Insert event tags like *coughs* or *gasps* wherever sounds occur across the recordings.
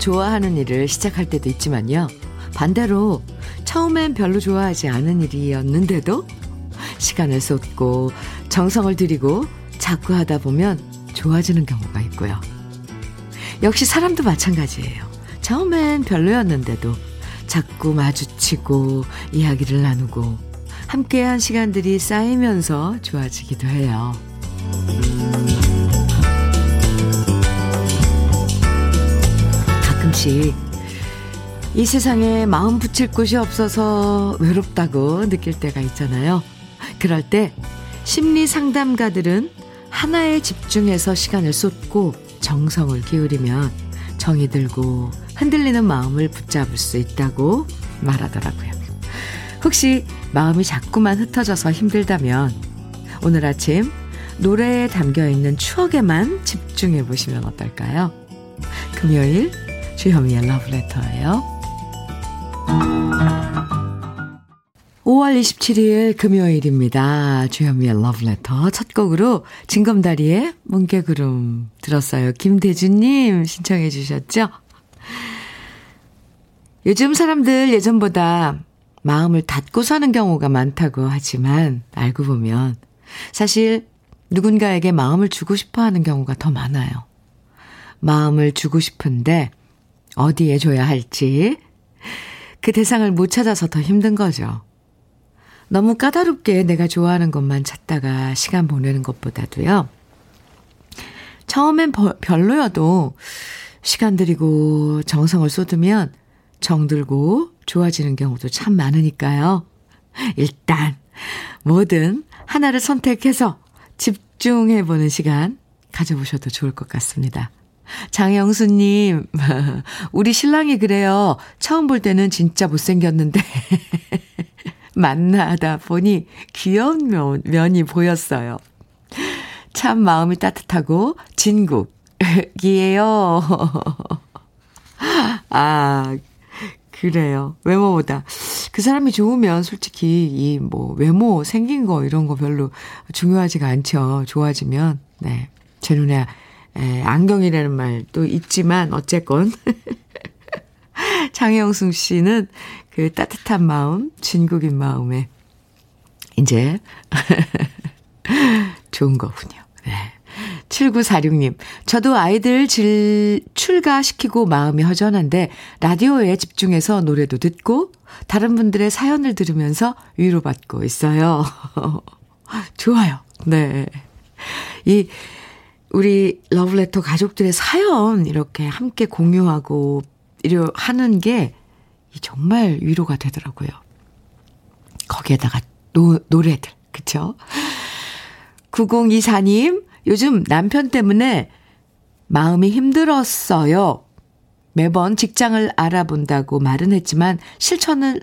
좋아하는 일을 시작할 때도 있지만요. 반대로 처음엔 별로 좋아하지 않은 일이었는데도 시간을 쏟고 정성을 들이고 자꾸 하다 보면 좋아지는 경우가 있고요. 역시 사람도 마찬가지예요. 처음엔 별로였는데도 자꾸 마주치고 이야기를 나누고 함께한 시간들이 쌓이면서 좋아지기도 해요. 가끔씩 이 세상에 마음 붙일 곳이 없어서 외롭다고 느낄 때가 있잖아요. 그럴 때 심리 상담가들은 하나에 집중해서 시간을 쏟고 정성을 기울이면 정이 들고 흔들리는 마음을 붙잡을 수 있다고 말하더라고요. 혹시 마음이 자꾸만 흩어져서 힘들다면 오늘 아침 노래에 담겨 있는 추억에만 집중해 보시면 어떨까요? 금요일 주현미의 러브레터예요. 5월 27일 금요일입니다. 주현미의 러브레터 첫 곡으로 진검다리의 뭉게구름 들었어요. 김대준님 신청해 주셨죠? 요즘 사람들 예전보다 마음을 닫고 사는 경우가 많다고 하지만 알고 보면 사실 누군가에게 마음을 주고 싶어 하는 경우가 더 많아요. 마음을 주고 싶은데 어디에 줘야 할지 그 대상을 못 찾아서 더 힘든 거죠. 너무 까다롭게 내가 좋아하는 것만 찾다가 시간 보내는 것보다도요. 처음엔 별로여도 시간 들이고 정성을 쏟으면 정들고 좋아지는 경우도 참 많으니까요. 일단 뭐든 하나를 선택해서 집중해보는 시간 가져보셔도 좋을 것 같습니다. 장영수님, *laughs* 우리 신랑이 그래요. 처음 볼 때는 진짜 못생겼는데, *laughs* 만나다 보니 귀여운 면, 면이 보였어요. 참 마음이 따뜻하고 진국이에요. *laughs* 아, 그래요. 외모보다. 그 사람이 좋으면 솔직히 이 뭐 외모 생긴 거 이런 거 별로 중요하지가 않죠. 좋아지면. 네. 제 눈에 에, 안경이라는 말도 있지만 어쨌건 *laughs* 장영숙 씨는 그 따뜻한 마음, 진국인 마음에 이제 *laughs* 좋은 거군요. 네. 7946님, 저도 아이들 질, 출가시키고 마음이 허전한데, 라디오에 집중해서 노래도 듣고, 다른 분들의 사연을 들으면서 위로받고 있어요. *laughs* 좋아요. 네. 이, 우리 러브레터 가족들의 사연 이렇게 함께 공유하고, 이러 하는 게 정말 위로가 되더라고요. 거기에다가 노, 노래들, 그쵸? 9024님, 요즘 남편 때문에 마음이 힘들었어요. 매번 직장을 알아본다고 말은 했지만 실천을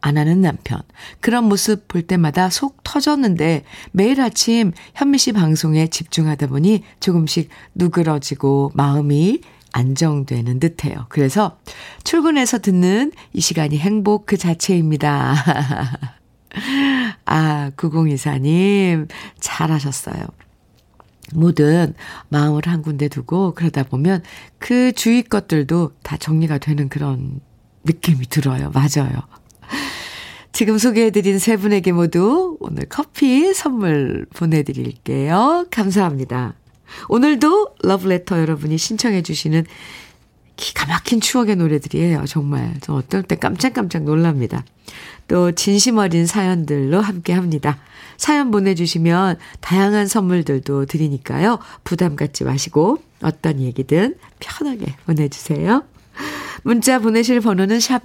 안 하는 남편. 그런 모습 볼 때마다 속 터졌는데 매일 아침 현미 씨 방송에 집중하다 보니 조금씩 누그러지고 마음이 안정되는 듯해요. 그래서 출근해서 듣는 이 시간이 행복 그 자체입니다. *laughs* 아, 9024님, 잘하셨어요. 뭐든 마음을 한 군데 두고 그러다 보면 그 주위 것들도 다 정리가 되는 그런 느낌이 들어요. 맞아요. 지금 소개해드린 세 분에게 모두 오늘 커피 선물 보내드릴게요. 감사합니다. 오늘도 러브레터 여러분이 신청해주시는 기가 막힌 추억의 노래들이에요. 정말. 저 어떨 때 깜짝깜짝 놀랍니다. 또 진심 어린 사연들로 함께 합니다. 사연 보내주시면 다양한 선물들도 드리니까요. 부담 갖지 마시고 어떤 얘기든 편하게 보내주세요. 문자 보내실 번호는 샵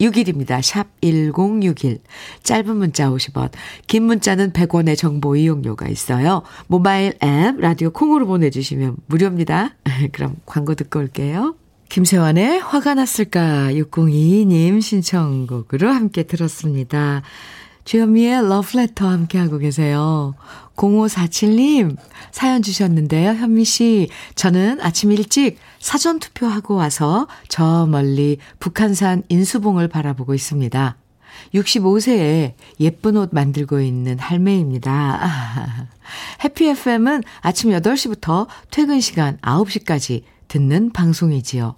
1061입니다. 샵 1061. 짧은 문자 50원, 긴 문자는 100원의 정보 이용료가 있어요. 모바일 앱, 라디오 콩으로 보내 주시면 무료입니다. *laughs* 그럼 광고 듣고 올게요. 김세환의 화가 났을까 6022님 신청곡으로 함께 들었습니다. 주현미의 러브레터 함께하고 계세요. 0547님 사연 주셨는데요. 현미 씨, 저는 아침 일찍 사전 투표하고 와서 저 멀리 북한산 인수봉을 바라보고 있습니다. 65세에 예쁜 옷 만들고 있는 할매입니다. 해피 FM은 아침 8시부터 퇴근 시간 9시까지 듣는 방송이지요.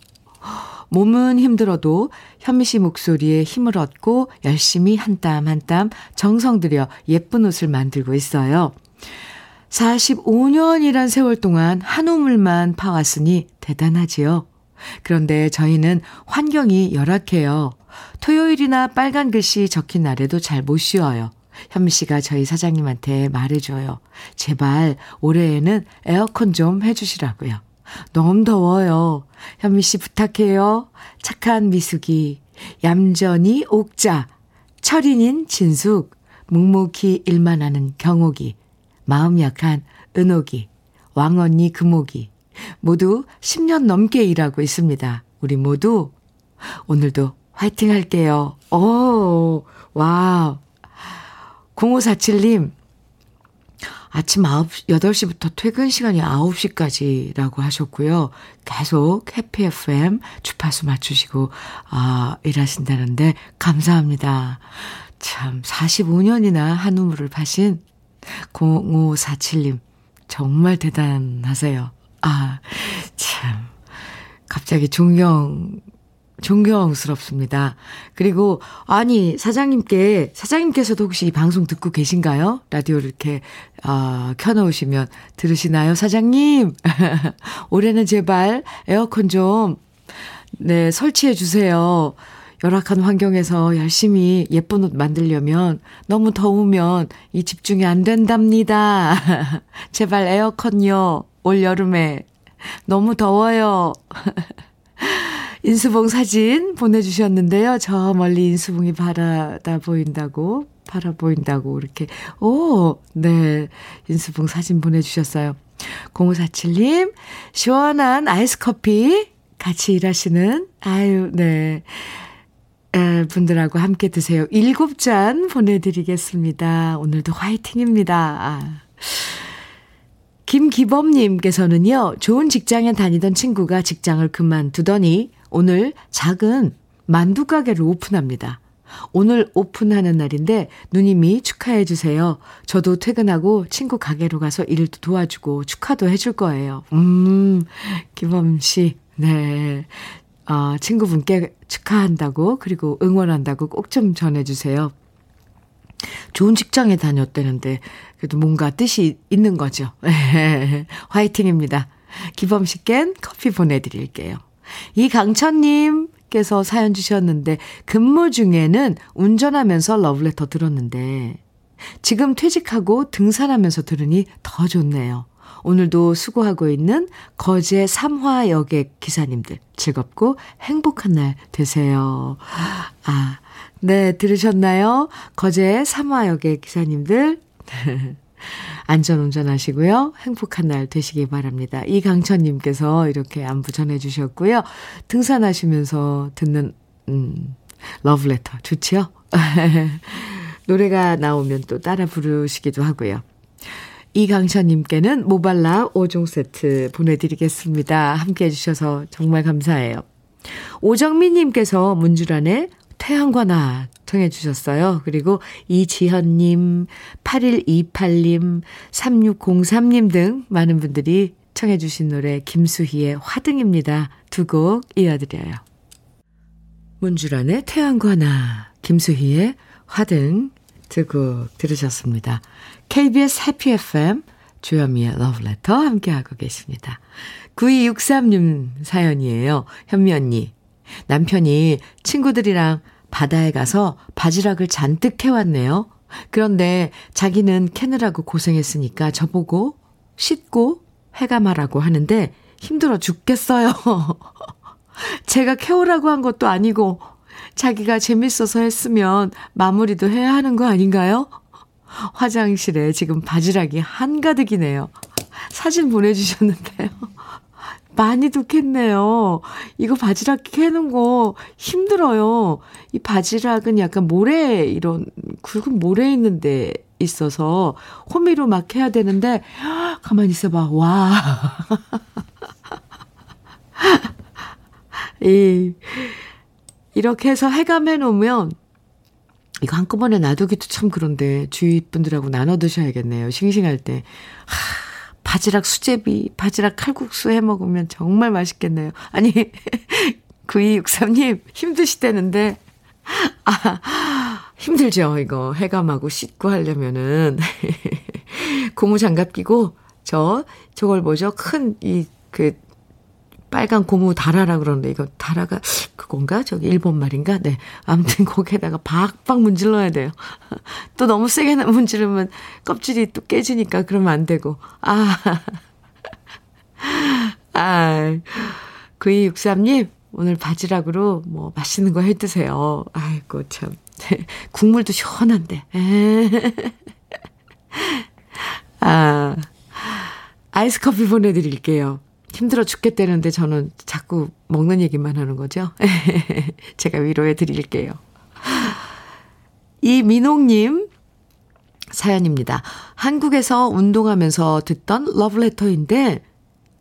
몸은 힘들어도 현미 씨 목소리에 힘을 얻고 열심히 한 땀 한 땀 정성 들여 예쁜 옷을 만들고 있어요. 45년이란 세월 동안 한 우물만 파왔으니 대단하지요. 그런데 저희는 환경이 열악해요. 토요일이나 빨간 글씨 적힌 날에도 잘 못 쉬어요. 현미 씨가 저희 사장님한테 말해줘요. 제발 올해에는 에어컨 좀 해주시라고요. 너무 더워요. 현미 씨 부탁해요. 착한 미숙이, 얌전히 옥자, 철인인 진숙, 묵묵히 일만 하는 경옥이, 마음 약한 은옥이, 왕언니 금옥이, 모두 10년 넘게 일하고 있습니다. 우리 모두 오늘도 화이팅 할게요. 오, Wow. 0547님, 아침 9, 8시부터 퇴근 시간이 9시까지라고 하셨고요. 계속 해피 FM 주파수 맞추시고, 아, 일하신다는데, 감사합니다. 참, 45년이나 한우물을 파신 0547님, 정말 대단하세요. 아, 참. 갑자기 존경 존경스럽습니다. 그리고 아니 사장님께 사장님께서도 혹시 이 방송 듣고 계신가요? 라디오를 이렇게 어, 켜놓으시면 들으시나요, 사장님? *laughs* 올해는 제발 에어컨 좀 네, 설치해 주세요. 열악한 환경에서 열심히 예쁜 옷 만들려면 너무 더우면 이 집중이 안 된답니다. *laughs* 제발 에어컨요. 올 여름에 너무 더워요. *laughs* 인수봉 사진 보내주셨는데요. 저 멀리 인수봉이 바라다 보인다고, 바라 보인다고, 이렇게. 오, 네. 인수봉 사진 보내주셨어요. 0547님, 시원한 아이스 커피 같이 일하시는, 아유, 네. 에, 분들하고 함께 드세요. 일곱 잔 보내드리겠습니다. 오늘도 화이팅입니다. 아. 김기범님께서는요, 좋은 직장에 다니던 친구가 직장을 그만두더니 오늘 작은 만두 가게를 오픈합니다. 오늘 오픈하는 날인데 누님이 축하해 주세요. 저도 퇴근하고 친구 가게로 가서 일도 도와주고 축하도 해줄 거예요. 음, 기범 씨, 네. 어, 친구분께 축하한다고 그리고 응원한다고 꼭 좀 전해주세요. 좋은 직장에 다녔다는데 그래도 뭔가 뜻이 있는 거죠. *laughs* 화이팅입니다. 기범 씨께 커피 보내드릴게요. 이강천님께서 사연 주셨는데, 근무 중에는 운전하면서 러브레터 들었는데, 지금 퇴직하고 등산하면서 들으니 더 좋네요. 오늘도 수고하고 있는 거제 삼화 여객 기사님들 즐겁고 행복한 날 되세요. 아, 네, 들으셨나요? 거제 삼화 여객 기사님들 *laughs* 안전 운전하시고요. 행복한 날 되시기 바랍니다. 이강천님께서 이렇게 안부 전해주셨고요. 등산하시면서 듣는, 음, 러브레터. 좋지요? *laughs* 노래가 나오면 또 따라 부르시기도 하고요. 이강천님께는 모발라 5종 세트 보내드리겠습니다. 함께 해주셔서 정말 감사해요. 오정민님께서 문주란의 태양과 나 청해 주셨어요. 그리고 이지현님, 8128님, 3603님 등 많은 분들이 청해 주신 노래 김수희의 화등입니다. 두 곡 이어드려요. 문주란의 태양과 나, 김수희의 화등 두 곡 들으셨습니다. KBS 해피 FM 주현미의 러브레터 함께하고 계십니다. 9263님 사연이에요. 현미 언니. 남편이 친구들이랑 바다에 가서 바지락을 잔뜩 해왔네요. 그런데 자기는 캐느라고 고생했으니까 저보고 씻고 해감하라고 하는데 힘들어 죽겠어요. *laughs* 제가 캐오라고 한 것도 아니고 자기가 재밌어서 했으면 마무리도 해야 하는 거 아닌가요? 화장실에 지금 바지락이 한가득이네요. 사진 보내주셨는데요. *laughs* 많이도 캤네요. 이거 바지락 캐는 거 힘들어요. 이 바지락은 약간 모래, 이런 굵은 모래 있는데 있어서 호미로 막 해야 되는데, *gasps* 가만히 있어봐. 와. *laughs* 이, 이렇게 해서 해감해 놓으면, 이거 한꺼번에 놔두기도 참 그런데 주위 분들하고 나눠 드셔야겠네요. 싱싱할 때. 하, 바지락 수제비, 바지락 칼국수 해 먹으면 정말 맛있겠네요. 아니, *laughs* 9263님, 힘드시대는데, 아, 힘들죠, 이거. 해감하고 씻고 하려면은. *laughs* 고무 장갑 끼고, 저, 저걸 뭐죠? 큰, 이, 그, 빨간 고무 다라라 그러는데 이거 다라가 그건가? 저기 일본 말인가? 네. 아무튼 *laughs* 거기에다가 박박 문질러야 돼요. *laughs* 또 너무 세게 *laughs* 문지르면 껍질이 또 깨지니까 그러면 안 되고. 아. 아. 9263님, 오늘 바지락으로 뭐 맛있는 거 해 드세요. 아이고, 참. 국물도 시원한데. 아. 아이스 커피 보내 드릴게요. 힘들어 죽겠다는데 저는 자꾸 먹는 얘기만 하는 거죠. *laughs* 제가 위로해 드릴게요. 이 민옥님 사연입니다. 한국에서 운동하면서 듣던 러브레터인데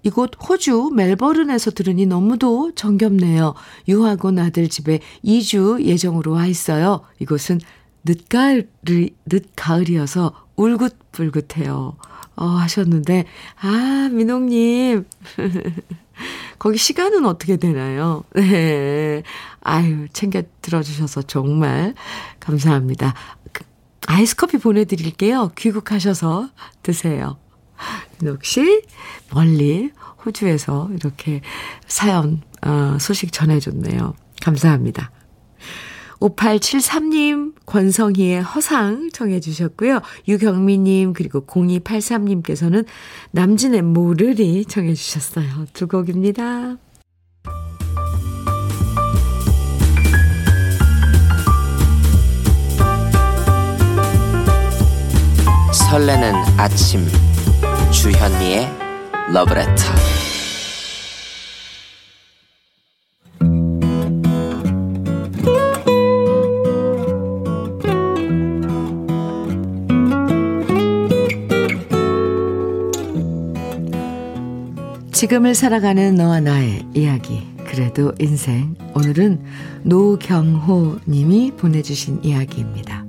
이곳 호주 멜버른에서 들으니 너무도 정겹네요. 유학 온 아들 집에 2주 예정으로 와 있어요. 이곳은 늦가을이, 늦가을이어서 울긋불긋해요. 어, 하셨는데, 아, 민옥님. *laughs* 거기 시간은 어떻게 되나요? 네. 아유, 챙겨 들어주셔서 정말 감사합니다. 그, 아이스 커피 보내드릴게요. 귀국하셔서 드세요. 씨, 멀리 호주에서 이렇게 사연, 어, 소식 전해줬네요. 감사합니다. 5873님, 권성희의 허상 청해 주셨고요. 유경미님, 그리고 0283님께서는 남진의 모르리 청해 주셨어요. 두 곡입니다. 설레는 아침, 주현미의 러브레터. 지금을 살아가는 너와 나의 이야기. 그래도 인생. 오늘은 노경호 님이 보내주신 이야기입니다.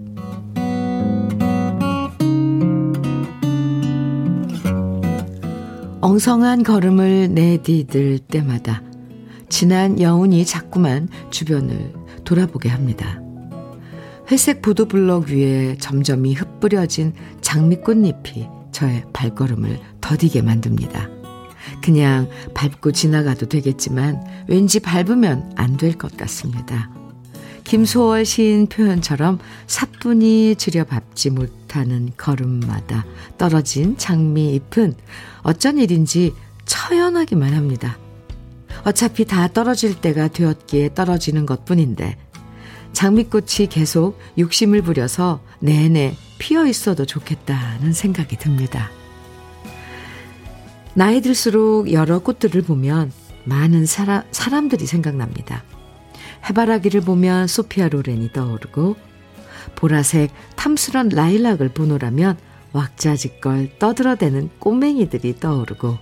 엉성한 걸음을 내디딜 때마다 지난 여운이 자꾸만 주변을 돌아보게 합니다. 회색 보도블럭 위에 점점이 흩뿌려진 장미꽃잎이 저의 발걸음을 더디게 만듭니다. 그냥 밟고 지나가도 되겠지만 왠지 밟으면 안 될 것 같습니다. 김소월 시인 표현처럼 사뿐히 들여밟지 못하는 걸음마다 떨어진 장미잎은 어쩐 일인지 처연하기만 합니다. 어차피 다 떨어질 때가 되었기에 떨어지는 것 뿐인데 장미꽃이 계속 욕심을 부려서 내내 피어 있어도 좋겠다는 생각이 듭니다. 나이 들수록 여러 꽃들을 보면 많은 사람, 사람들이 생각납니다. 해바라기를 보면 소피아 로렌이 떠오르고 보라색 탐스런 라일락을 보노라면 왁자지껄 떠들어대는 꼬맹이들이 떠오르고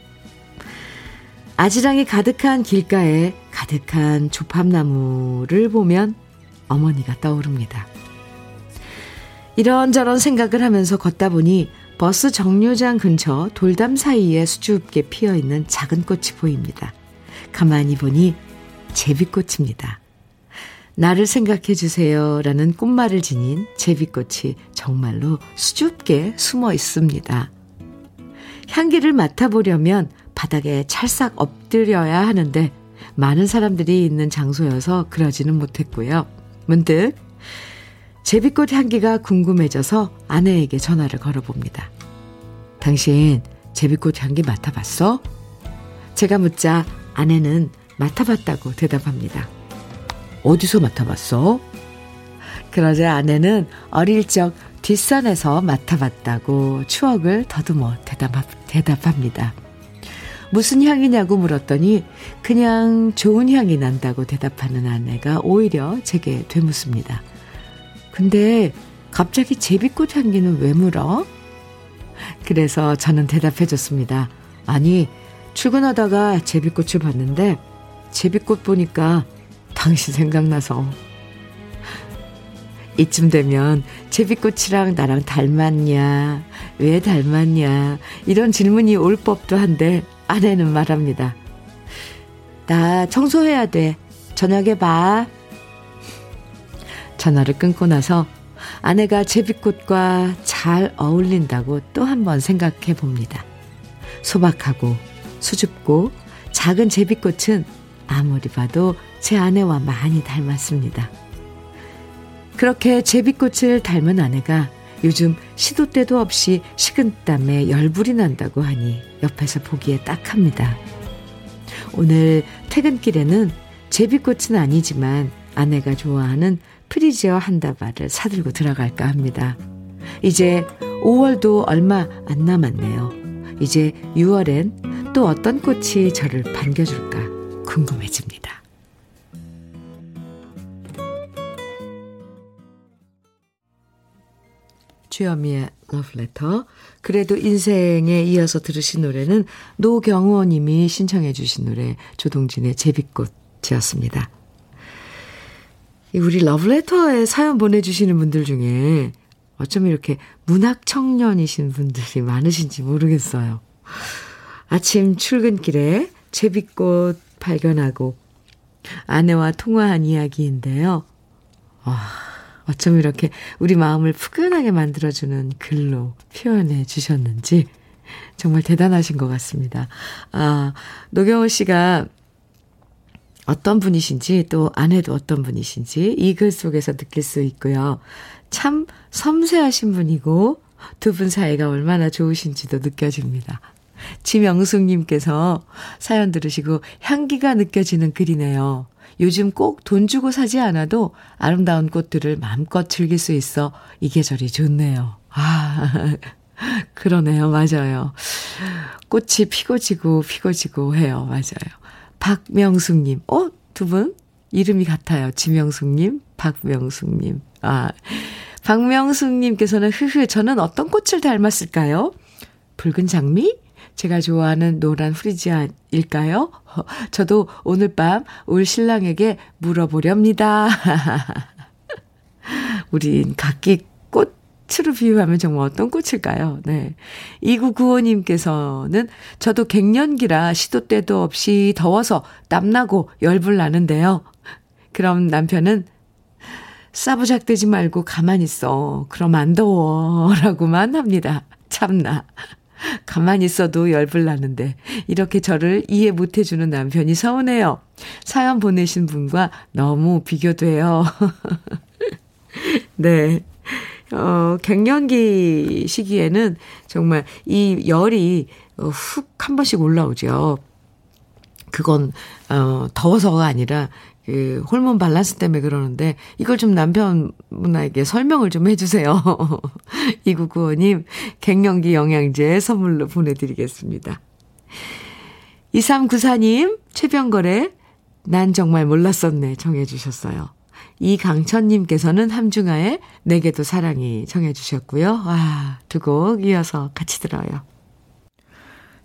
아지랑이 가득한 길가에 가득한 조팝나무를 보면 어머니가 떠오릅니다. 이런저런 생각을 하면서 걷다 보니 버스 정류장 근처 돌담 사이에 수줍게 피어 있는 작은 꽃이 보입니다. 가만히 보니 제비꽃입니다. 나를 생각해 주세요 라는 꽃말을 지닌 제비꽃이 정말로 수줍게 숨어 있습니다. 향기를 맡아보려면 바닥에 찰싹 엎드려야 하는데 많은 사람들이 있는 장소여서 그러지는 못했고요. 문득 제비꽃 향기가 궁금해져서 아내에게 전화를 걸어봅니다. 당신 제비꽃 향기 맡아봤어? 제가 묻자 아내는 맡아봤다고 대답합니다. 어디서 맡아봤어? 그러자 아내는 어릴 적 뒷산에서 맡아봤다고 추억을 더듬어 대답, 대답합니다. 무슨 향이냐고 물었더니 그냥 좋은 향이 난다고 대답하는 아내가 오히려 제게 되묻습니다. 근데 갑자기 제비꽃 향기는 왜 물어? 그래서 저는 대답해 줬습니다. 아니, 출근하다가 제비꽃을 봤는데 제비꽃 보니까 당신 생각나서 이쯤 되면 제비꽃이랑 나랑 닮았냐, 왜 닮았냐, 이런 질문이 올 법도 한데 아내는 말합니다. 나 청소해야 돼. 저녁에 봐. 전화를 끊고 나서 아내가 제비꽃과 잘 어울린다고 또 한 번 생각해 봅니다. 소박하고 수줍고 작은 제비꽃은 아무리 봐도 제 아내와 많이 닮았습니다. 그렇게 제비꽃을 닮은 아내가 요즘 시도 때도 없이 식은땀에 열불이 난다고 하니 옆에서 보기에 딱합니다. 오늘 퇴근길에는 제비꽃은 아니지만 아내가 좋아하는 프리지어 한 다발을 사들고 들어갈까 합니다. 이제 5월도 얼마 안 남았네요. 이제 6월엔 또 어떤 꽃이 저를 반겨줄까 궁금해집니다. 주여미의 러브레터. 그래도 인생에 이어서 들으신 노래는 노경호 님이 신청해 주신 노래 조동진의 제비꽃이었습니다. 우리 러브레터에 사연 보내주시는 분들 중에 어쩜 이렇게 문학 청년이신 분들이 많으신지 모르겠어요. 아침 출근길에 제비꽃 발견하고 아내와 통화한 이야기인데요. 와, 어쩜 이렇게 우리 마음을 푸근하게 만들어주는 글로 표현해 주셨는지 정말 대단하신 것 같습니다. 아, 노경호 씨가 어떤 분이신지 또 아내도 어떤 분이신지 이 글 속에서 느낄 수 있고요. 참 섬세하신 분이고 두 분 사이가 얼마나 좋으신지도 느껴집니다. 지명숙님께서 사연 들으시고 향기가 느껴지는 글이네요. 요즘 꼭 돈 주고 사지 않아도 아름다운 꽃들을 마음껏 즐길 수 있어 이 계절이 좋네요. 아, *laughs* 그러네요. 맞아요. 꽃이 피고 지고 피고 지고 해요. 맞아요. 박명숙님. 어? 두 분? 이름이 같아요. 지명숙님, 박명숙님. 아, 박명숙님께서는 흐흐, 저는 어떤 꽃을 닮았을까요? 붉은 장미? 제가 좋아하는 노란 후리지아일까요? 저도 오늘 밤 올 신랑에게 물어보렵니다. *laughs* 우린 각기 꽃으로 비유하면 정말 어떤 꽃일까요? 네. 2995님께서는 저도 갱년기라 시도 때도 없이 더워서 땀나고 열불 나는데요. 그럼 남편은 싸부작대지 말고 가만히 있어. 그럼 안 더워. *laughs* 라고만 합니다. 참나. 가만히 있어도 열불 나는데 이렇게 저를 이해 못 해주는 남편이 서운해요. 사연 보내신 분과 너무 비교돼요. *laughs* 네. 어, 갱년기 시기에는 정말 이 열이 훅 한 번씩 올라오죠. 그건, 어, 더워서가 아니라 그 호르몬 밸런스 때문에 그러는데 이걸 좀 남편분에게 설명을 좀 해주세요. *laughs* 2995님 갱년기 영양제 선물로 보내드리겠습니다. 2394님 최병걸의 난 정말 몰랐었네 정해 주셨어요. 이강천님께서는 함중아의 내게도 사랑이 정해주셨고요. 와, 두 곡 이어서 같이 들어요.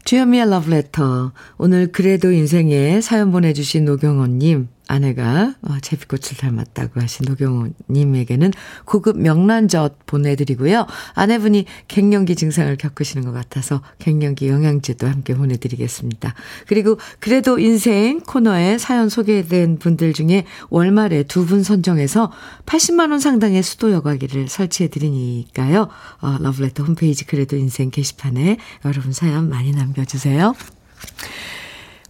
주현미의 러브레터. 오늘 그래도 인생에 사연 보내주신 노경원님, 아내가 어, 제비꽃을 닮았다고 하신 노경호님에게는 고급 명란젓 보내드리고요. 아내분이 갱년기 증상을 겪으시는 것 같아서 갱년기 영양제도 함께 보내드리겠습니다. 그리고 그래도 인생 코너에 사연 소개된 분들 중에 월말에 두 분 선정해서 80만원 상당의 수도 여과기를 설치해드리니까요. 어, 러브레터 홈페이지 그래도 인생 게시판에 여러분 사연 많이 남겨주세요.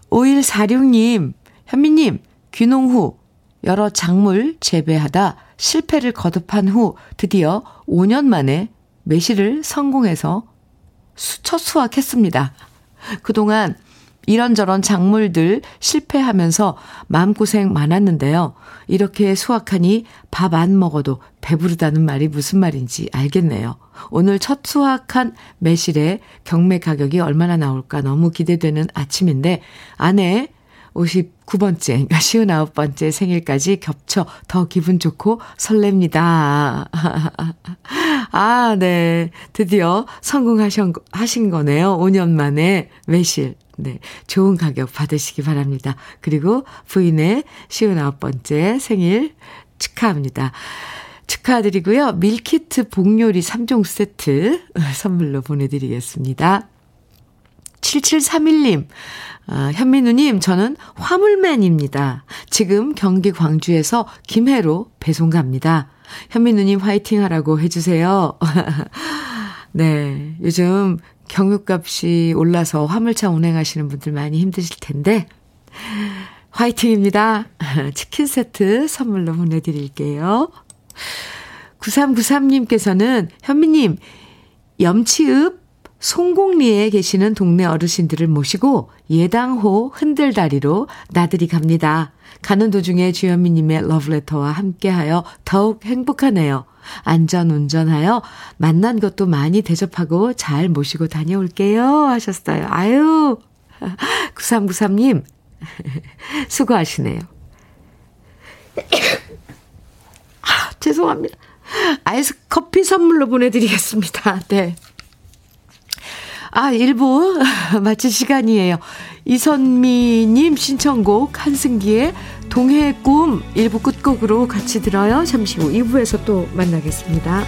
5146님, 현미님, 귀농 후 여러 작물 재배하다 실패를 거듭한 후 드디어 5년 만에 매실을 성공해서 첫 수확했습니다. 그동안 이런저런 작물들 실패하면서 마음고생 많았는데요. 이렇게 수확하니 밥 안 먹어도 배부르다는 말이 무슨 말인지 알겠네요. 오늘 첫 수확한 매실의 경매 가격이 얼마나 나올까 너무 기대되는 아침인데 아내 59번째, 그러니까 59번째 생일까지 겹쳐 더 기분 좋고 설렙니다. *laughs* 아, 네. 드디어 성공하신, 하신 거네요. 5년 만에 매실. 네. 좋은 가격 받으시기 바랍니다. 그리고 부인의 59번째 생일 축하합니다. 축하드리고요. 밀키트 복요리 3종 세트 선물로 보내드리겠습니다. 7731님, 아, 현민우님, 저는 화물맨입니다. 지금 경기 광주에서 김해로 배송 갑니다. 현민우님 화이팅 하라고 해주세요. *laughs* 네, 요즘 경유값이 올라서 화물차 운행하시는 분들 많이 힘드실 텐데, 화이팅입니다. *laughs* 치킨 세트 선물로 보내드릴게요. 9393님께서는 현미님, 염치읍 송곡리에 계시는 동네 어르신들을 모시고 예당호 흔들다리로 나들이 갑니다. 가는 도중에 주현미님의 러브레터와 함께하여 더욱 행복하네요. 안전 운전하여 만난 것도 많이 대접하고 잘 모시고 다녀올게요. 하셨어요. 아유, *laughs* 9393님, *laughs* 수고하시네요. *coughs* 아, 죄송합니다. 아이스 커피 선물로 보내드리겠습니다. 네. 아, 1부 *laughs* 마칠 시간이에요. 이선미님 신청곡 한승기의 동해의 꿈 1부 끝곡으로 같이 들어요. 잠시 후 2부에서 또 만나겠습니다.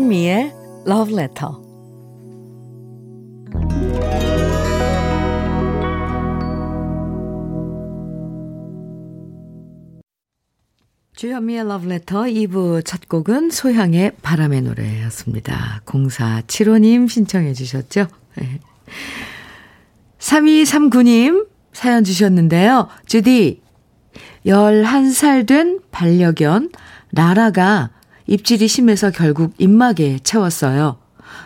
주현미의 Love Letter. 주현미의 Love Letter 2부 첫 곡은 소향의 바람의 노래였습니다. 0475님 신청해 주셨죠? *laughs* 3239님 사연 주셨는데요. 주디, 11살 된 반려견 라라가 입질이 심해서 결국 입막에 채웠어요.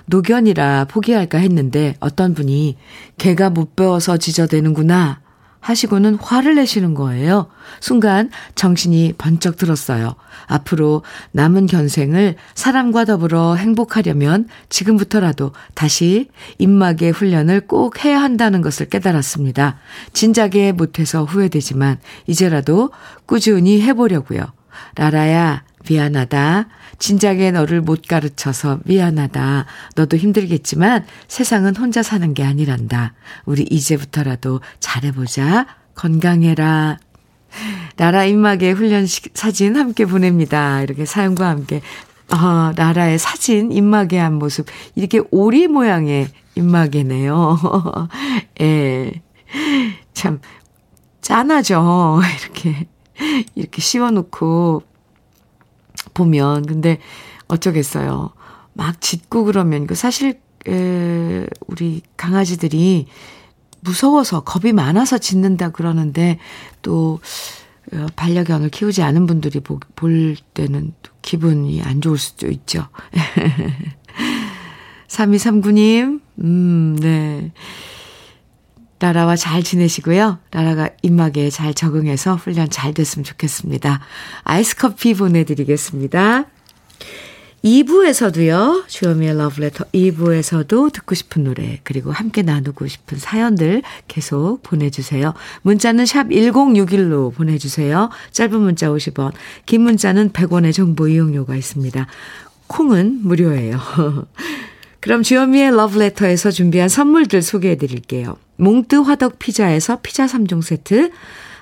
노견이라 포기할까 했는데 어떤 분이 개가 못 배워서 지저대는구나 하시고는 화를 내시는 거예요. 순간 정신이 번쩍 들었어요. 앞으로 남은 견생을 사람과 더불어 행복하려면 지금부터라도 다시 입막의 훈련을 꼭 해야 한다는 것을 깨달았습니다. 진작에 못해서 후회되지만 이제라도 꾸준히 해보려고요. 라라야, 미안하다. 진작에 너를 못 가르쳐서 미안하다. 너도 힘들겠지만 세상은 혼자 사는 게 아니란다. 우리 이제부터라도 잘해보자. 건강해라. 나라 입막의 훈련 사진 함께 보냅니다. 이렇게 사연과 함께. 아, 나라의 사진, 입막의 한 모습. 이렇게 오리 모양의 입막이네요. *laughs* 예. 참, 짠하죠. *laughs* 이렇게, 이렇게 씌워놓고 보면. 근데 어쩌겠어요. 막 짖고 그러면, 그 사실, 에, 우리 강아지들이 무서워서 겁이 많아서 짖는다 그러는데 또 어, 반려견을 키우지 않은 분들이 보, 볼 때는 또 기분이 안 좋을 수도 있죠. *laughs* 3239님, 음, 네. 라라와 잘 지내시고요. 라라가 입막에 잘 적응해서 훈련 잘 됐으면 좋겠습니다. 아이스 커피 보내드리겠습니다. 2부에서도요, 주요미의 러브레터 2부에서도 듣고 싶은 노래, 그리고 함께 나누고 싶은 사연들 계속 보내주세요. 문자는 샵 1061로 보내주세요. 짧은 문자 50원, 긴 문자는 100원의 정보 이용료가 있습니다. 콩은 무료예요. *laughs* 그럼 주현미의 러브레터에서 준비한 선물들 소개해 드릴게요. 몽뜨 화덕 피자에서 피자 3종 세트,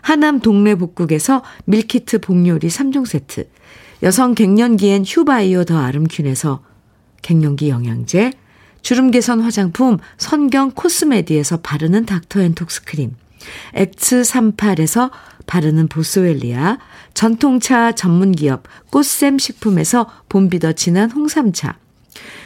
하남 동네 복국에서 밀키트 복요리 3종 세트, 여성 갱년기엔 휴바이오 더 아름퀸에서 갱년기 영양제, 주름 개선 화장품 선경 코스메디에서 바르는 닥터앤톡스 크림, 엑츠38에서 바르는 보스웰리아, 전통차 전문기업 꽃샘 식품에서 봄비더 진한 홍삼차,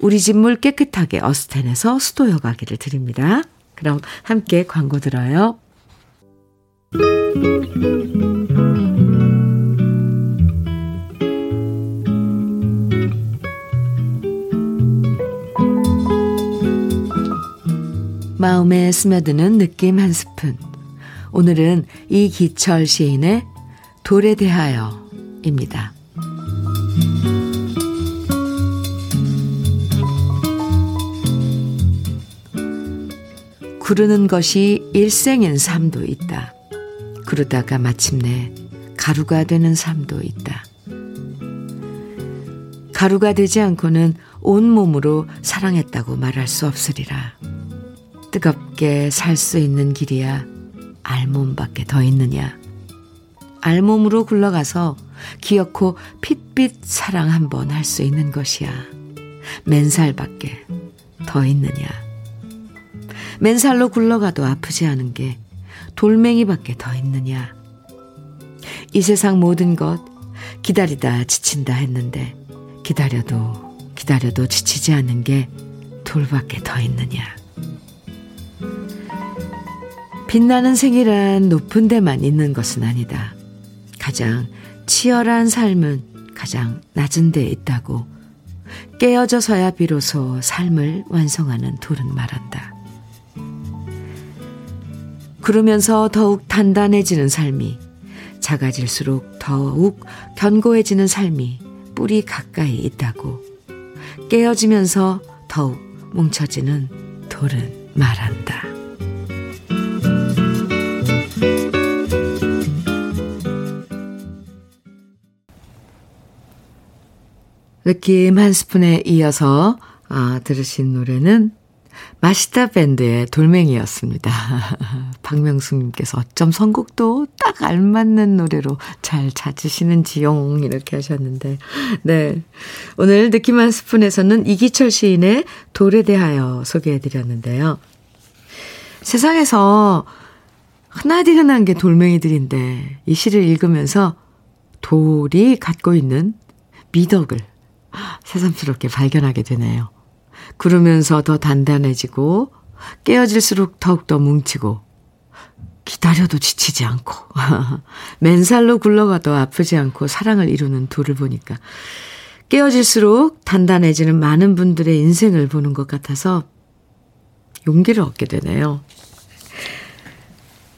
우리 집 물 깨끗하게 어스텐에서 수도 여과기를 드립니다. 그럼 함께 광고 들어요. 마음에 스며드는 느낌 한 스푼. 오늘은 이기철 시인의 돌에 대하여입니다. 구르는 것이 일생인 삶도 있다. 그러다가 마침내 가루가 되는 삶도 있다. 가루가 되지 않고는 온몸으로 사랑했다고 말할 수 없으리라. 뜨겁게 살 수 있는 길이야 알몸밖에 더 있느냐. 알몸으로 굴러가서 기어코 핏빛 사랑 한번 할 수 있는 것이야. 맨살밖에 더 있느냐. 맨살로 굴러가도 아프지 않은 게 돌멩이밖에 더 있느냐. 이 세상 모든 것 기다리다 지친다 했는데 기다려도 기다려도 지치지 않는 게 돌밖에 더 있느냐. 빛나는 생이란 높은 데만 있는 것은 아니다. 가장 치열한 삶은 가장 낮은 데 있다고 깨어져서야 비로소 삶을 완성하는 돌은 말한다. 그러면서 더욱 단단해지는 삶이 작아질수록 더욱 견고해지는 삶이 뿌리 가까이 있다고 깨어지면서 더욱 뭉쳐지는 돌은 말한다. 느낌 한 스푼에 이어서 아, 들으신 노래는 마시다 밴드의 돌멩이였습니다. *laughs* 박명숙님께서 어쩜 선곡도 딱 알맞는 노래로 잘 찾으시는지용 이렇게 하셨는데 네 오늘 느낌 한 스푼에서는 이기철 시인의 돌에 대하여 소개해드렸는데요. 세상에서 흔하디 흔한 게 돌멩이들인데 이 시를 읽으면서 돌이 갖고 있는 미덕을 새삼스럽게 발견하게 되네요. 그러면서 더 단단해지고 깨어질수록 더욱더 뭉치고 기다려도 지치지 않고 *laughs* 맨살로 굴러가도 아프지 않고 사랑을 이루는 둘을 보니까 깨어질수록 단단해지는 많은 분들의 인생을 보는 것 같아서 용기를 얻게 되네요.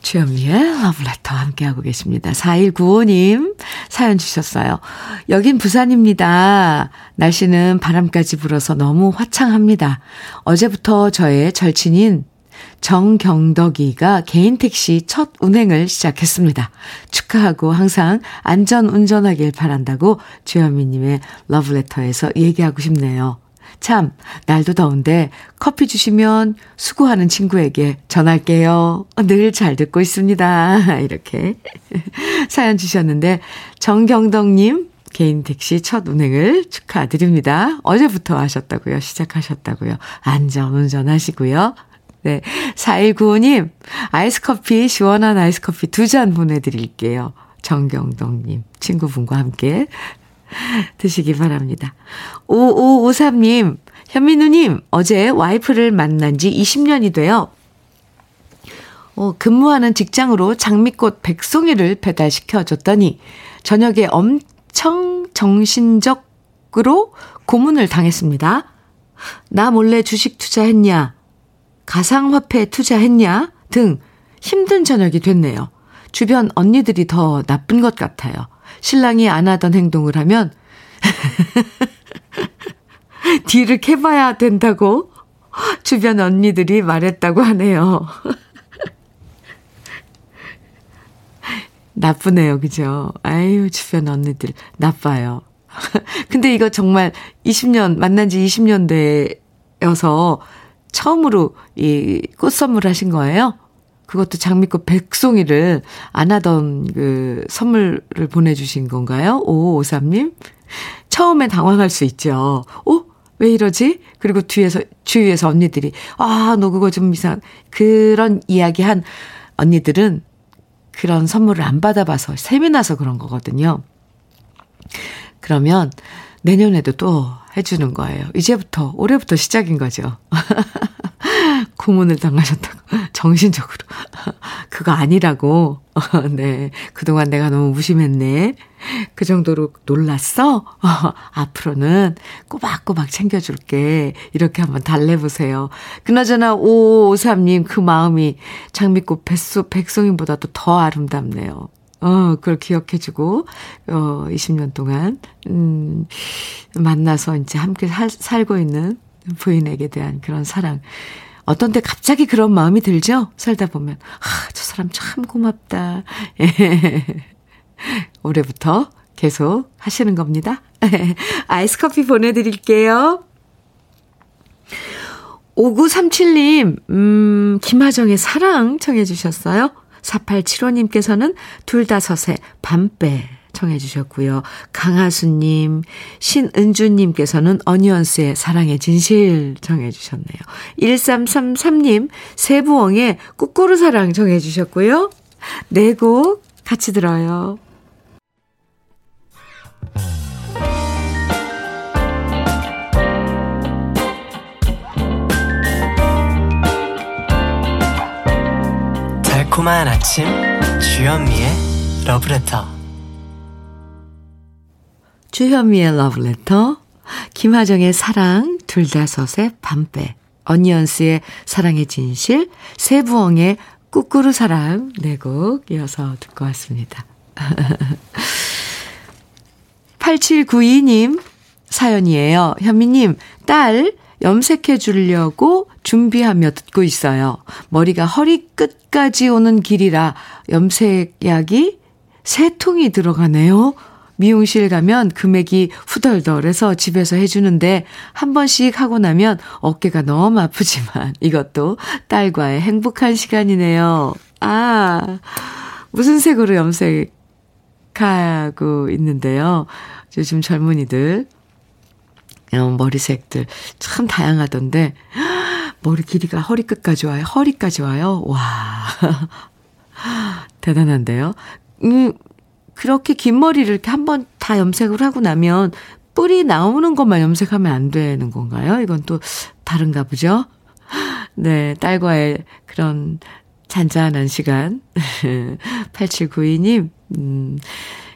주현미의 러브레터 함께하고 계십니다. 4195님 사연 주셨어요. 여긴 부산입니다. 날씨는 바람까지 불어서 너무 화창합니다. 어제부터 저의 절친인 정경덕이가 개인 택시 첫 운행을 시작했습니다. 축하하고 항상 안전 운전하길 바란다고 주현미님의 러브레터에서 얘기하고 싶네요. 참, 날도 더운데 커피 주시면 수고하는 친구에게 전할게요. 늘 잘 듣고 있습니다. *laughs* 이렇게 *laughs* 사연 주셨는데, 정경덕님, 개인 택시 첫 운행을 축하드립니다. 어제부터 하셨다고요. 시작하셨다고요. 안전 운전하시고요. 네. 4195님, 아이스 커피, 시원한 아이스 커피 두 잔 보내드릴게요. 정경덕님, 친구분과 함께 *laughs* 드시기 바랍니다. 5553님, 현민우님, 어제 와이프를 만난 지 20년이 돼요. 어, 근무하는 직장으로 장미꽃 백송이를 배달시켜 줬더니 저녁에 엄청 정신적으로 고문을 당했습니다. 나 몰래 주식 투자했냐? 가상화폐 투자했냐? 등 힘든 저녁이 됐네요. 주변 언니들이 더 나쁜 것 같아요. 신랑이 안 하던 행동을 하면 *laughs* 뒤를 캐봐야 된다고 주변 언니들이 말했다고 하네요. *laughs* 나쁘네요. 그죠? 아유, 주변 언니들 나빠요. *laughs* 근데 이거 정말 20년, 만난 지 20년 되어서 처음으로 이 꽃 선물 하신 거예요? 그것도 장미꽃 백송이를 안 하던 그 선물을 보내주신 건가요? 5553님? 처음에 당황할 수 있죠. 어? 왜 이러지? 그리고 뒤에서, 주위에서 언니들이, 아, 너 그거 좀 이상, 그런 이야기 한 언니들은 그런 선물을 안 받아봐서 셈이 나서 그런 거거든요. 그러면 내년에도 또 해주는 거예요. 이제부터, 올해부터 시작인 거죠. *laughs* 고문을 당하셨다고. *laughs* 정신적으로. *laughs* 그거 아니라고. *laughs* 네. 그동안 내가 너무 무심했네. 그 정도로 놀랐어? 앞으로는 꼬박꼬박 챙겨줄게. 이렇게 한번 달래보세요. 그나저나 5553님 그 마음이 장미꽃 백소, 백송이보다도 더 아름답네요. 어, 그걸 기억해주고, 어, 20년 동안, 음, 만나서 이제 함께 살, 살고 있는 부인에게 대한 그런 사랑. 어떤 때 갑자기 그런 마음이 들죠? 살다 보면. 아, 저 사람 참 고맙다. 예. *laughs* 올해부터 계속 하시는 겁니다. *laughs* 아이스 커피 보내드릴게요. 5937님, 음, 김하정의 사랑 청해주셨어요. 4875님께서는 둘다섯의 밤배 청해 주셨고요. 강하수님, 신은주님께서는 어니언스의 사랑의 진실 청해 주셨네요. 1333님, 세부엉의 꾸꾸루 사랑 청해 주셨고요. 네 곡 같이 들어요. 달콤한 아침 주현미의 러브레터 주현미의 러브레터 김하정의 사랑 둘다섯의 밤배 어니언스의 사랑의 진실 세부엉의 꾸꾸루 사랑 네 곡 이어서 듣고 왔습니다. *laughs* 8792님 사연이에요. 현미님 딸 염색해 주려고 준비하며 듣고 있어요. 머리가 허리 끝까지 오는 길이라 염색약이 세 통이 들어가네요. 미용실 가면 금액이 후덜덜해서 집에서 해주는데 한 번씩 하고 나면 어깨가 너무 아프지만 *laughs* 이것도 딸과의 행복한 시간이네요. 아, 무슨 색으로 염색하고 있는데요. 요즘 젊은이들 어, 머리색들 참 다양하던데 *gasps* 머리 길이가 허리끝까지 와요. 허리까지 와요. 와. *laughs* 대단한데요. 음, 그렇게 긴 머리를 이렇게 한 번 다 염색을 하고 나면 뿌리 나오는 것만 염색하면 안 되는 건가요? 이건 또 다른가 보죠? 네, 딸과의 그런 잔잔한 시간. *laughs* 8792님, 음,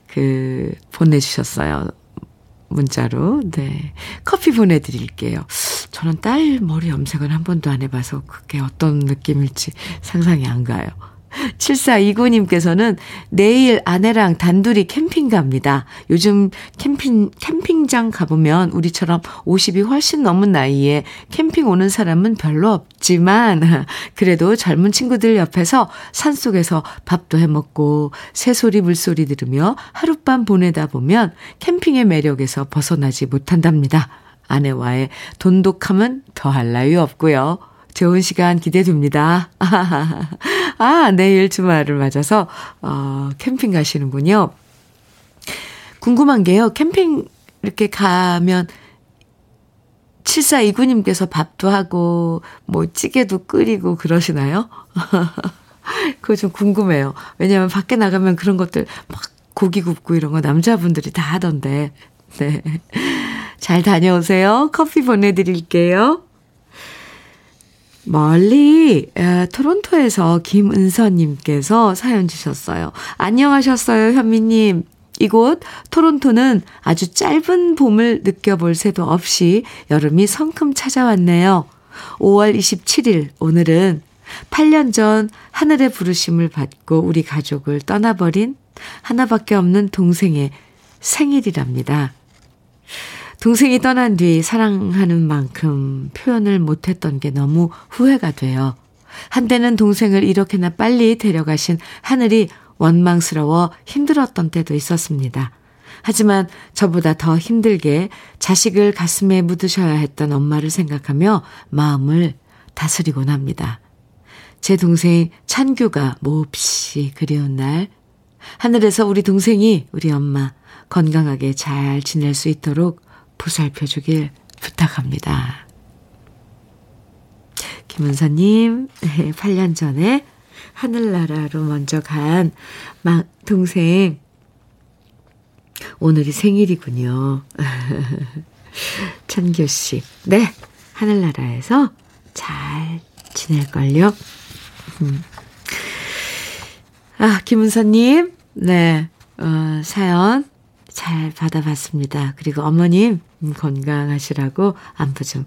그, 보내주셨어요. 문자로. 네. 커피 보내드릴게요. 저는 딸 머리 염색은 한 번도 안 해봐서 그게 어떤 느낌일지 상상이 안 가요. 7429님께서는 내일 아내랑 단둘이 캠핑 갑니다. 요즘 캠핑, 캠핑장 가보면 우리처럼 50이 훨씬 넘은 나이에 캠핑 오는 사람은 별로 없지만, *laughs* 그래도 젊은 친구들 옆에서 산속에서 밥도 해 먹고, 새소리, 물소리 들으며 하룻밤 보내다 보면 캠핑의 매력에서 벗어나지 못한답니다. 아내와의 돈독함은 더할 나위 없고요. 좋은 시간 기대됩니다. *laughs* 아, 내일 주말을 맞아서, 어, 캠핑 가시는군요. 궁금한 게요. 캠핑 이렇게 가면 7429님께서 밥도 하고, 뭐, 찌개도 끓이고 그러시나요? *laughs* 그거 좀 궁금해요. 왜냐면 밖에 나가면 그런 것들 막 고기 굽고 이런 거 남자분들이 다 하던데. 네. 잘 다녀오세요. 커피 보내드릴게요. 멀리 에, 토론토에서 김은서님께서 사연 주셨어요. 안녕하셨어요, 현미님. 이곳 토론토는 아주 짧은 봄을 느껴볼 새도 없이 여름이 성큼 찾아왔네요. 5월 27일 오늘은 8년 전 하늘의 부르심을 받고 우리 가족을 떠나버린 하나밖에 없는 동생의 생일이랍니다. 동생이 떠난 뒤 사랑하는 만큼 표현을 못했던 게 너무 후회가 돼요. 한때는 동생을 이렇게나 빨리 데려가신 하늘이 원망스러워 힘들었던 때도 있었습니다. 하지만 저보다 더 힘들게 자식을 가슴에 묻으셔야 했던 엄마를 생각하며 마음을 다스리곤 합니다. 제 동생 찬규가 몹시 그리운 날, 하늘에서 우리 동생이 우리 엄마 건강하게 잘 지낼 수 있도록 보살펴 주길 부탁합니다. 김은서님, 8년 전에 하늘나라로 먼저 간 동생, 오늘이 생일이군요. *laughs* 찬교 씨. 네, 하늘나라에서 잘 지낼걸요. 음. 아, 김은서님, 네, 어, 사연 잘 받아봤습니다. 그리고 어머님, 음, 건강하시라고 안부 좀,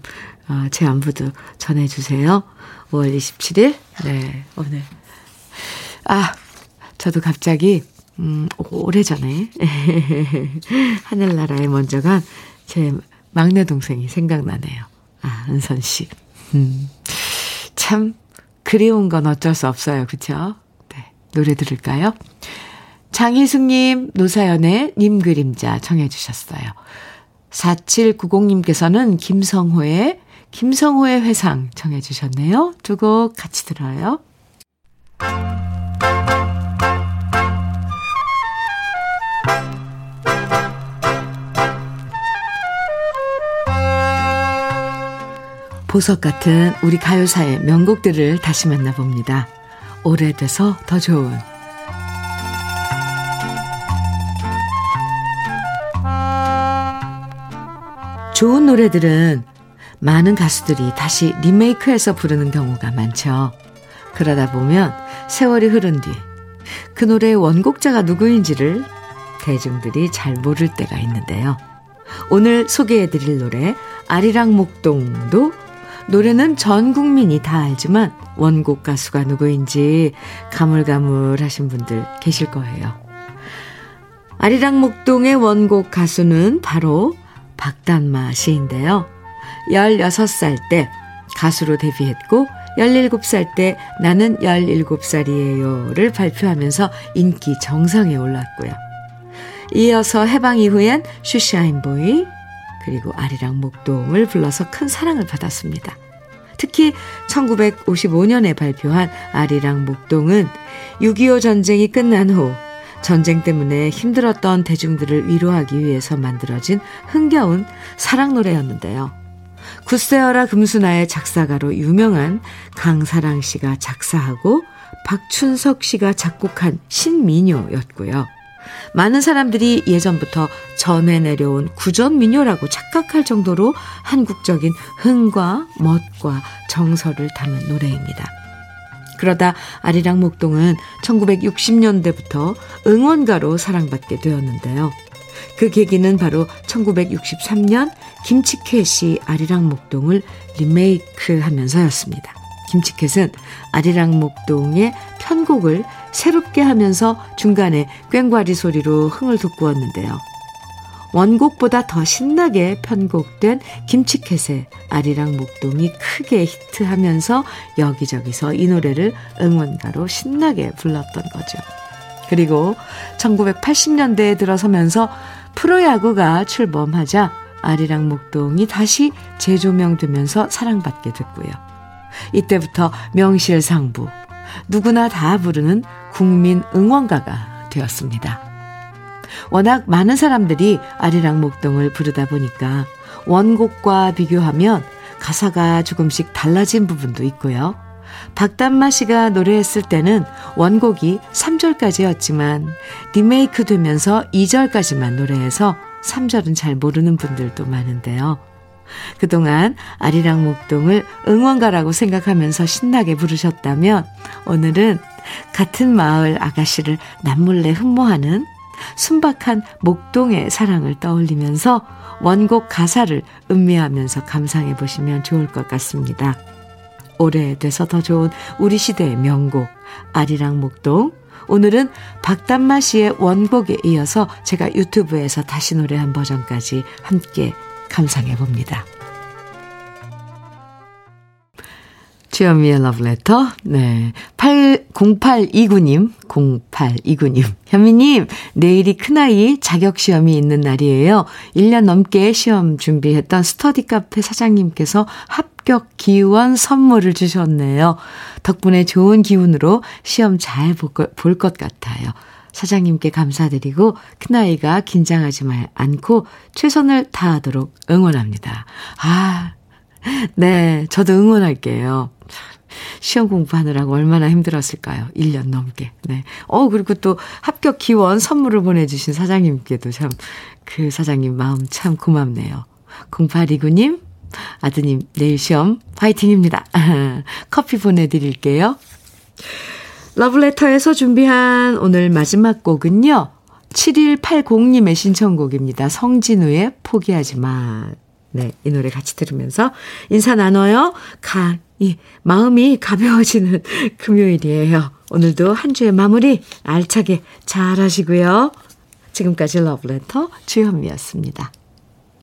어, 제 안부도 전해주세요. 5월 27일, 네, 오늘. 아, 저도 갑자기, 음, 오래전에, *laughs* 하늘나라에 먼저 간 제 막내 동생이 생각나네요. 아, 은선 씨. 음, 참, 그리운 건 어쩔 수 없어요. 그쵸? 네. 노래 들을까요? 장희숙님, 노사연의 님 그림자 청해 주셨어요. 4790님께서는 김성호의, 김성호의 회상 청해 주셨네요. 두 곡 같이 들어요. 보석 같은 우리 가요사의 명곡들을 다시 만나봅니다. 오래돼서 더 좋은 좋은 노래들은 많은 가수들이 다시 리메이크해서 부르는 경우가 많죠. 그러다 보면 세월이 흐른 뒤 그 노래의 원곡자가 누구인지를 대중들이 잘 모를 때가 있는데요. 오늘 소개해드릴 노래 아리랑 목동도 노래는 전 국민이 다 알지만 원곡 가수가 누구인지 가물가물하신 분들 계실 거예요. 아리랑 목동의 원곡 가수는 바로 박단마 씨인데요. 16살 때 가수로 데뷔했고 17살 때 나는 17살이에요를 발표하면서 인기 정상에 올랐고요. 이어서 해방 이후엔 슈샤인보이 그리고 아리랑 목동을 불러서 큰 사랑을 받았습니다. 특히 1955년에 발표한 아리랑 목동은 6.25 전쟁이 끝난 후 전쟁 때문에 힘들었던 대중들을 위로하기 위해서 만들어진 흥겨운 사랑 노래였는데요. 구세어라 금수나의 작사가로 유명한 강사랑 씨가 작사하고 박춘석 씨가 작곡한 신민요였고요. 많은 사람들이 예전부터 전해 내려온 구전 민요라고 착각할 정도로 한국적인 흥과 멋과 정서를 담은 노래입니다. 그러다 아리랑 목동은 1960년대부터 응원가로 사랑받게 되었는데요. 그 계기는 바로 1963년 김치캣이 아리랑 목동을 리메이크 하면서였습니다. 김치캣은 아리랑 목동의 편곡을 새롭게 하면서 중간에 꽹과리 소리로 흥을 돋구었는데요. 원곡보다 더 신나게 편곡된 김치캣의 아리랑 목동이 크게 히트하면서 여기저기서 이 노래를 응원가로 신나게 불렀던 거죠. 그리고 1980년대에 들어서면서 프로야구가 출범하자 아리랑 목동이 다시 재조명되면서 사랑받게 됐고요. 이때부터 명실상부, 누구나 다 부르는 국민 응원가가 되었습니다. 워낙 많은 사람들이 아리랑 목동을 부르다 보니까 원곡과 비교하면 가사가 조금씩 달라진 부분도 있고요. 박단마 씨가 노래했을 때는 원곡이 3절까지였지만 리메이크 되면서 2절까지만 노래해서 3절은 잘 모르는 분들도 많은데요. 그동안 아리랑 목동을 응원가라고 생각하면서 신나게 부르셨다면 오늘은 같은 마을 아가씨를 남몰래 흠모하는 순박한 목동의 사랑을 떠올리면서 원곡 가사를 음미하면서 감상해 보시면 좋을 것 같습니다. 오래돼서 더 좋은 우리 시대의 명곡 아리랑 목동 오늘은 박단마 씨의 원곡에 이어서 제가 유튜브에서 다시 노래한 버전까지 함께 감상해 봅니다. 주현미의 러브레터. 네. 8, 0829님, 0829님. 현미님, 내일이 큰아이 자격시험이 있는 날이에요. 1년 넘게 시험 준비했던 스터디 카페 사장님께서 합격 기원 선물을 주셨네요. 덕분에 좋은 기운으로 시험 잘 볼 것 같아요. 사장님께 감사드리고 큰아이가 긴장하지 말 않고 최선을 다하도록 응원합니다. 아, 네, 저도 응원할게요. 시험 공부하느라고 얼마나 힘들었을까요? 1년 넘게. 네. 어, 그리고 또 합격 기원 선물을 보내주신 사장님께도 참, 그 사장님 마음 참 고맙네요. 0829님, 아드님, 내일 시험 화이팅입니다. *laughs* 커피 보내드릴게요. 러브레터에서 준비한 오늘 마지막 곡은요. 7180님의 신청곡입니다. 성진우의 포기하지 마. 네, 이 노래 같이 들으면서 인사 나눠요. 가, 이, 마음이 가벼워지는 *laughs* 금요일이에요. 오늘도 한 주의 마무리 알차게 잘 하시고요. 지금까지 러브레터 주현미였습니다.